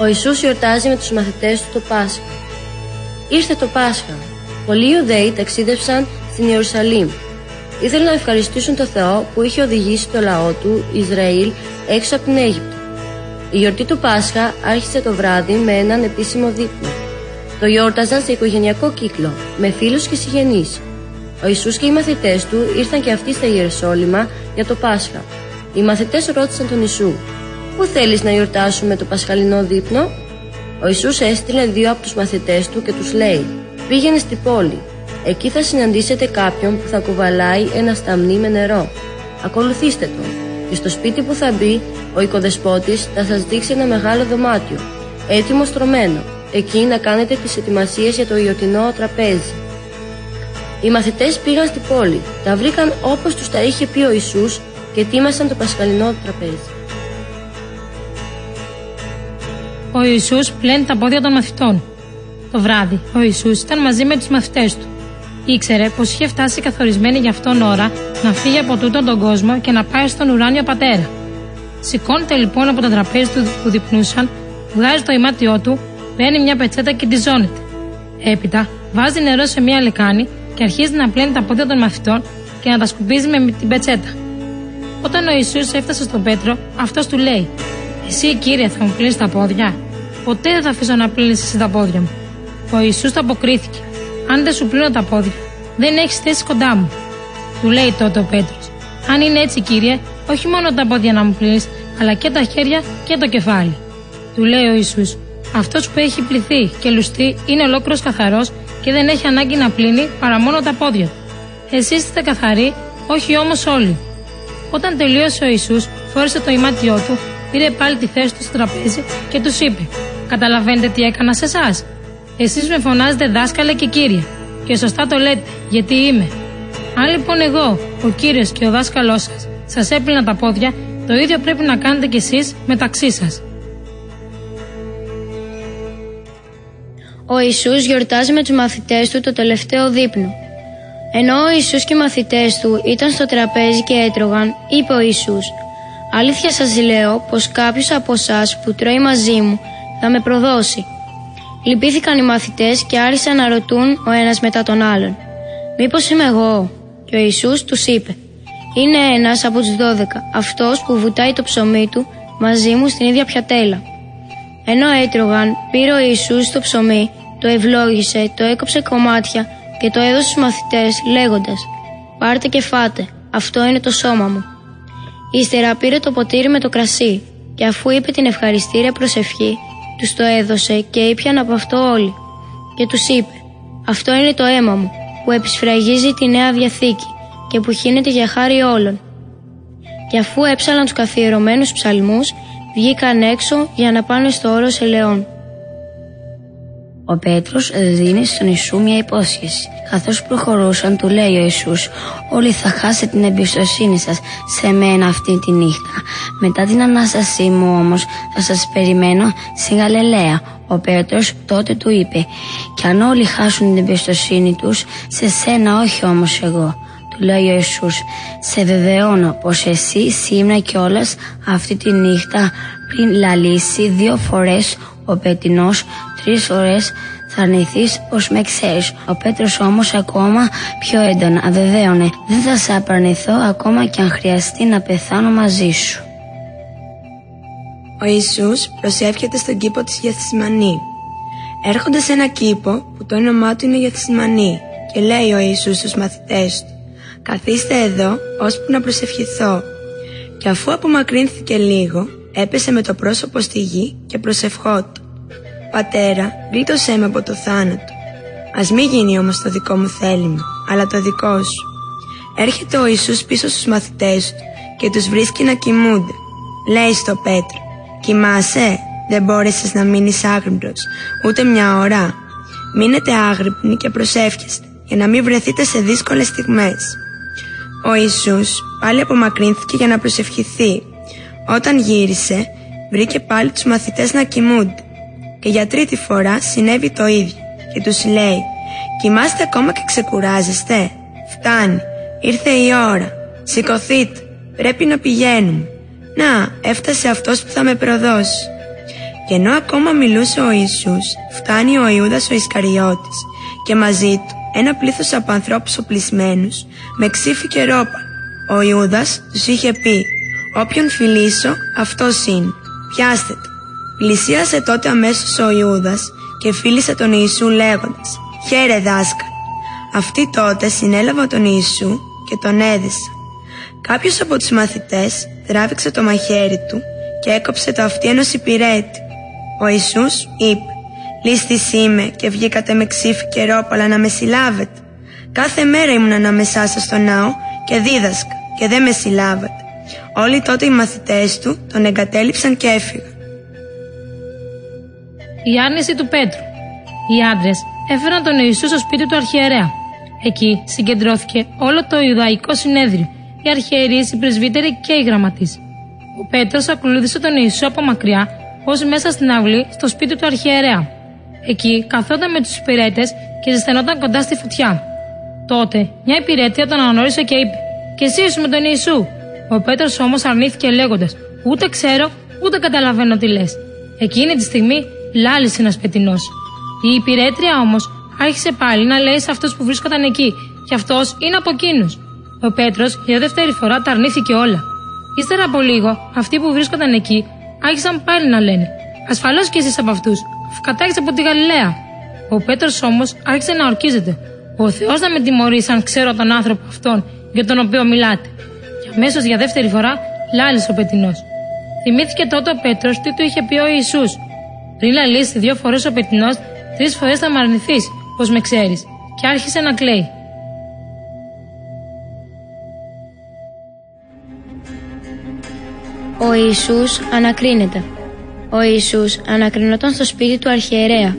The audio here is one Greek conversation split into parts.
Ο Ιησούς γιορτάζει με τους μαθητές του το Πάσχα. Ήρθε το Πάσχα. Πολλοί Ιουδαίοι ταξίδευσαν στην Ιερουσαλήμ. Ήθελαν να ευχαριστήσουν το Θεό που είχε οδηγήσει το λαό του, Ισραήλ, έξω από την Αίγυπτο. Η γιορτή του Πάσχα άρχισε το βράδυ με έναν επίσημο δείπνο. Το γιόρταζαν σε οικογενειακό κύκλο, με φίλους και συγγενείς. Ο Ιησούς και οι μαθητές του ήρθαν και αυτοί στα Ιεροσόλυμα για το Πάσχα. Οι μαθητές ρώτησαν τον Ιησού «Πού θέλεις να γιορτάσουμε το πασχαλινό δείπνο» Ο Ιησούς έστειλε δύο από τους μαθητές του και τους λέει «Πήγαινε στη πόλη. Εκεί θα συναντήσετε κάποιον που θα κουβαλάει ένα σταμνί με νερό. Ακολουθήστε τον. Και στο σπίτι που θα μπει, ο οικοδεσπότης θα σας δείξει ένα μεγάλο δωμάτιο, έτοιμο στρωμένο. Εκεί να κάνετε τις ετοιμασίες για το ιωτινό τραπέζι. Οι μαθητές πήγαν στην πόλη, τα βρήκαν όπως τους τα είχε πει ο Ιησούς και ετοίμασαν το πασχαλινό τραπέζι. Ο Ιησούς πλένει τα πόδια των μαθητών. Το βράδυ, ο Ιησούς ήταν μαζί με τους μαθητές του. Ήξερε πως είχε φτάσει καθορισμένη για αυτόν ώρα να φύγει από τούτον τον κόσμο και να πάει στον ουράνιο πατέρα. Σηκώνεται λοιπόν από το τραπέζι του που διπνούσαν, βγάζει το ημάτιό του, παίρνει μια πετσέτα και τη ζώνεται. Έπειτα βάζει νερό σε μια λεκάνη και αρχίζει να πλένει τα πόδια των μαθητών και να τα σκουπίζει με την πετσέτα. Όταν ο Ιησούς έφτασε στον Πέτρο, αυτός του λέει: Εσύ κύριε θα μου πλύνεις τα πόδια. Ποτέ δεν θα αφήσω να πλύνεις εσύ τα πόδια μου. Ο Ιησούς το αποκρίθηκε: Αν δεν σου πλύνω τα πόδια, δεν έχεις θέση κοντά μου. Του λέει τότε ο Πέτρος: Αν είναι έτσι, κύριε, όχι μόνο τα πόδια να μου πλύνεις, αλλά και τα χέρια και το κεφάλι. Του λέει ο Ιησούς: Αυτός που έχει πληθεί και λουστεί είναι ολόκληρος καθαρός και δεν έχει ανάγκη να πλύνει παρά μόνο τα πόδια του. Εσείς είστε καθαροί, όχι όμως όλοι. Όταν τελείωσε ο Ιησούς, φόρησε το ημάτιό του, πήρε πάλι τη θέση του στο τραπέζι και τους είπε: Καταλαβαίνετε τι έκανα σε εσάς. Εσείς με φωνάζετε δάσκαλε και κύριε. Και σωστά το λέτε, γιατί είμαι. Αν λοιπόν εγώ, ο κύριος και ο δάσκαλός σας, σας έπλυνα τα πόδια, το ίδιο πρέπει να κάνετε κι εσείς μεταξύ σας. Ο Ιησούς γιορτάζει με τους μαθητές του το τελευταίο δείπνο. Ενώ ο Ιησούς και οι μαθητές του ήταν στο τραπέζι και έτρωγαν, είπε ο Ιησούς «Αλήθεια σας λέω πως κάποιος από εσάς που τρώει μαζί μου θα με προδώσει». Λυπήθηκαν οι μαθητές και άρχισαν να ρωτούν ο ένας μετά τον άλλον «Μήπως είμαι εγώ» και ο Ιησούς τους είπε «Είναι ένας από τους δώδεκα, αυτός που βουτάει το ψωμί του μαζί μου στην ίδια πιατέλα». Ενώ έτρωγαν, πήρε ο Ιησούς το ψωμί, το ευλόγησε, το έκοψε κομμάτια και το έδωσε στους μαθητές λέγοντας «Πάρτε και φάτε, αυτό είναι το σώμα μου». Ύστερα πήρε το ποτήρι με το κρασί και αφού είπε την ευχαριστήρια προσευχή, τους το έδωσε και ήπιαν από αυτό όλοι και τους είπε «Αυτό είναι το αίμα μου που επισφραγίζει τη Νέα Διαθήκη και που χύνεται για χάρη όλων». Και αφού έψαλαν τους καθιερωμένους ψαλμούς, βγήκαν έξω για να πάνε στο όρος ελαιών. Ο Πέτρος δίνει στον Ιησού μια υπόσχεση. Καθώς προχωρούσαν του λέει ο Ιησούς «Όλοι θα χάσετε την εμπιστοσύνη σας σε μένα αυτή τη νύχτα. Μετά την Ανάστασή μου όμως θα σας περιμένω στην Γαλελαία». Ο Πέτρος τότε του είπε «Κι αν όλοι χάσουν την εμπιστοσύνη τους, σε σένα όχι όμως εγώ». Του λέει ο Ιησούς «Σε βεβαιώνω πως εσύ σήμερα κιόλα αυτή τη νύχτα πριν λαλήσει δύο φορές ο πετινός τρεις φορές θα αρνηθεί πω με ξέρεις. Ο Πέτρος όμως ακόμα πιο έντονα αβεβαίωνε. Δεν θα σε απαρνηθώ ακόμα και αν χρειαστεί να πεθάνω μαζί σου. Ο Ιησούς προσεύχεται στον κήπο της Γεθσιμανή. Έρχονται σε ένα κήπο που το όνομά του είναι Γεθσιμανή και λέει ο Ιησούς στους μαθητές του «Καθίστε εδώ ώσπου να προσευχηθώ». Και αφού απομακρύνθηκε λίγο, έπεσε με το πρόσωπο στη γη και προσευχόταν. «Πατέρα, γλίτωσέ με από το θάνατο. Ας μη γίνει όμως το δικό μου θέλημα, αλλά το δικό σου». Έρχεται ο Ιησούς πίσω στους μαθητές του και τους βρίσκει να κοιμούνται. Λέει στο Πέτρο «Κοιμάσαι, δεν μπόρεσες να μείνεις άγρυπνος ούτε μια ώρα. Μείνετε άγρυπνοι και προσεύχεστε για να μην βρεθείτε σε δύσκολες στιγμές». Ο Ιησούς πάλι απομακρύνθηκε για να προσευχηθεί. Όταν γύρισε, βρήκε πάλι τους μαθητές να κοιμούνται και για τρίτη φορά συνέβη το ίδιο και τους λέει «Κοιμάστε ακόμα και ξεκουράζεστε. Φτάνει. Ήρθε η ώρα. Σηκωθείτε. Πρέπει να πηγαίνουμε. Να, έφτασε αυτός που θα με προδώσει». Και ενώ ακόμα μιλούσε ο Ιησούς, φτάνει ο Ιούδας ο Ισκαριώτης και μαζί του ένα πλήθος από ανθρώπους οπλισμένους με ξύφη και ρόπα. Ο Ιούδας τους είχε πει «Όποιον φιλήσω, αυτός είναι. Πιάστε το». Πλησίασε τότε αμέσως ο Ιούδας και φίλησε τον Ιησού λέγοντας «Χαίρε δάσκα». Αυτοί τότε συνέλαβαν τον Ιησού και τον έδισαν. Κάποιος από τους μαθητές τράβηξε το μαχαίρι του και έκοψε το αυτί ενός υπηρέτη. Ο Ιησούς είπε «Λίστης είμαι και βγήκατε με ξύφη και ρόπαλα να με συλλάβετε. Κάθε μέρα ήμουν ανάμεσά σας στο ναό και δίδασκα και δεν με συλλάβατε». Όλοι τότε οι μαθητές του τον εγκατέλειψαν και έφυγαν. Η άρνηση του Πέτρου. Οι άντρες έφεραν τον Ιησού στο σπίτι του αρχιερέα. Εκεί συγκεντρώθηκε όλο το Ιουδαϊκό συνέδριο, οι αρχιερείς, οι πρεσβύτεροι και οι γραμματείς. Ο Πέτρος ακολούθησε τον Ιησού από μακριά, ως μέσα στην αυλή στο σπίτι του αρχιερέα. Εκεί καθόταν με τους υπηρέτες και ζεσθενόταν κοντά στη φωτιά. Τότε μια υπηρέτεια τον αναγνώρισε και είπε: Και εσύ είσαι με τον Ιησού. Ο Πέτρος όμως αρνήθηκε λέγοντας: Ούτε ξέρω, ούτε καταλαβαίνω τι λες. Εκείνη τη στιγμή λάλησε ένας πετεινό. Η υπηρέτρια όμως άρχισε πάλι να λέει σε αυτούς που βρίσκονταν εκεί, και αυτός είναι από εκείνους. Ο Πέτρος για δεύτερη φορά τα αρνήθηκε όλα. Ύστερα από λίγο, αυτοί που βρίσκονταν εκεί άρχισαν πάλι να λένε: Ασφαλώς και εσείς από αυτούς, αφού κατάγει από τη Γαλιλαία. Ο Πέτρος όμως άρχισε να ορκίζεται. Ο Θεός να με τιμωρήσει αν ξέρω τον άνθρωπο αυτόν για τον οποίο μιλάτε. Και αμέσως για δεύτερη φορά λάλησε ο πετεινό. Θυμήθηκε τότε ο Πέτρος τι του είχε πει ο Ιησούς πριν λαλήσει δύο φορές ο πετεινό, τρεις φορές θα με αρνηθείς, πως με ξέρεις, και άρχισε να κλαίει. Ο Ιησούς ανακρίνεται. Ο Ιησούς ανακρινόταν στο σπίτι του αρχιερέα.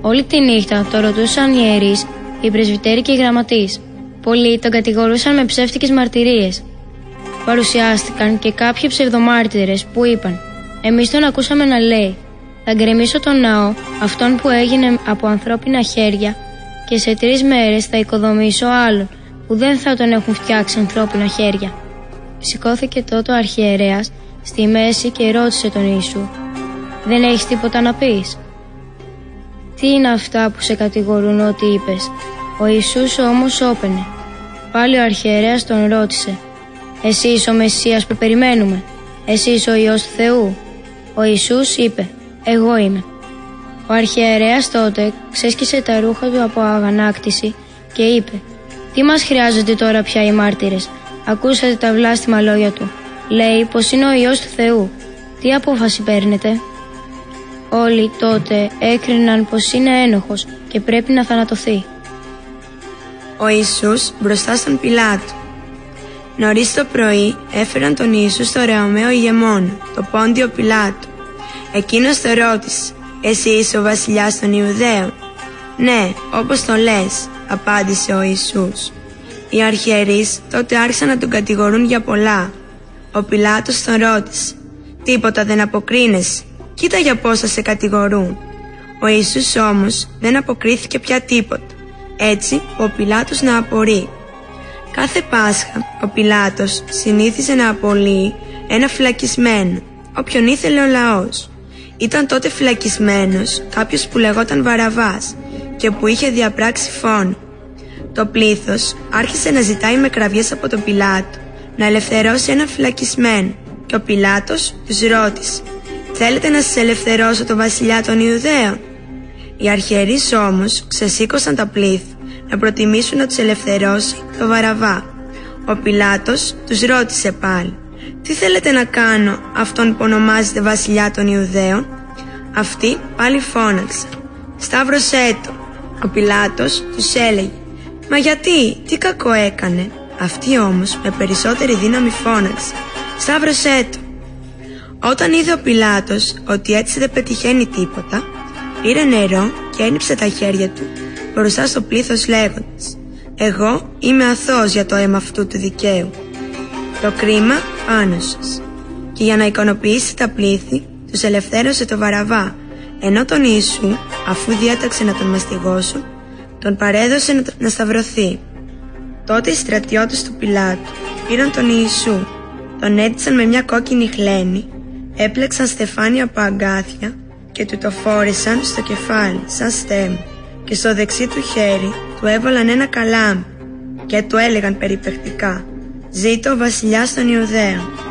Όλη τη νύχτα το ρωτούσαν οι ιερείς, οι πρεσβυτέροι και οι γραμματείς. Πολλοί τον κατηγορούσαν με ψεύτικες μαρτυρίες. Παρουσιάστηκαν και κάποιοι ψευδομάρτυρες που είπαν «Εμείς τον ακούσαμε να λέει θα γκρεμίσω τον ναό, αυτόν που έγινε από ανθρώπινα χέρια και σε τρεις μέρες θα οικοδομήσω άλλον που δεν θα τον έχουν φτιάξει ανθρώπινα χέρια. Σηκώθηκε τότε ο αρχιερέας στη μέση και ρώτησε τον Ιησού «Δεν έχεις τίποτα να πεις» Τι είναι αυτά που σε κατηγορούν ότι είπες; Ο Ιησούς όμως όπαινε Πάλι ο αρχιερέας τον ρώτησε Εσύ είσαι ο Μεσσίας που περιμένουμε; Εσύ είσαι ο Υιός του Θεού; Ο Ιησούς είπε εγώ είμαι. Ο αρχιερέας τότε ξέσκησε τα ρούχα του από αγανάκτηση και είπε «Τι μας χρειάζονται τώρα πια οι μάρτυρες, ακούσατε τα βλάστημα λόγια του. Λέει πως είναι ο Υιός του Θεού. Τι απόφαση παίρνετε» Όλοι τότε έκριναν πως είναι ένοχος και πρέπει να θανατωθεί. Ο Ιησούς μπροστά στον Πιλάτο. Νωρίς το πρωί έφεραν τον Ιησούς στο Ρεωμαίο ηγεμόνο, το Πόντιο Πιλάτο. Εκείνος το ρώτησε «Εσύ είσαι ο βασιλιάς των Ιουδαίων» «Ναι, όπως το λες», απάντησε ο Ιησούς. Οι αρχιερείς τότε άρχισαν να τον κατηγορούν για πολλά. Ο Πιλάτος τον ρώτησε «Τίποτα δεν αποκρίνεσαι, κοίτα για πόσα σε κατηγορούν». Ο Ιησούς όμως δεν αποκρίθηκε πια τίποτα. Έτσι ο Πιλάτος να απορεί. Κάθε Πάσχα ο Πιλάτος συνήθιζε να απολύει ένα φυλακισμένο, όποιον ήθελε ο λαός. Ήταν τότε φυλακισμένος κάποιος που λεγόταν Βαραβάς και που είχε διαπράξει φόνο. Το πλήθος άρχισε να ζητάει με κραυγές από τον Πιλάτο να ελευθερώσει ένα φυλακισμένο και ο Πιλάτος τους ρώτησε «Θέλετε να σας ελευθερώσω το βασιλιά των Ιουδαίων» Οι αρχιερείς όμως ξεσήκωσαν τα πλήθη να προτιμήσουν να τους ελευθερώσει το Βαραβά. Ο Πιλάτος τους ρώτησε πάλι «Τι θέλετε να κάνω αυτόν που ονομάζεται βασιλιά των Ιουδαίων» Αυτοί πάλι φώναξαν «Σταύρωσέ το» Ο Πιλάτος τους έλεγε. «Μα γιατί, τι κακό έκανε» Αυτοί όμως με περισσότερη δύναμη φώναξαν «Σταύρωσέ το» Όταν είδε ο Πιλάτος ότι έτσι δεν πετυχαίνει τίποτα πήρε νερό και ένυψε τα χέρια του μπροστά στο πλήθος λέγοντας «Εγώ είμαι αθώος για το αίμα αυτού του δικαίου» το κρίμα πάνω σας. Και για να εικονοποιήσει τα πλήθη, τους ελευθέρωσε το Βαραβά, ενώ τον Ιησού, αφού διέταξε να τον μαστιγώσουν, τον παρέδωσε να σταυρωθεί. Τότε οι στρατιώτες του Πιλάτου πήραν τον Ιησού, τον έτυσαν με μια κόκκινη χλένη, έπλεξαν στεφάνια από αγκάθια και του το φόρησαν στο κεφάλι σαν στέμ και στο δεξί του χέρι του έβαλαν ένα καλάμι και του έλεγαν περιπεκτικά «Ζήτω ο βασιλιάς των Ιουδαίων».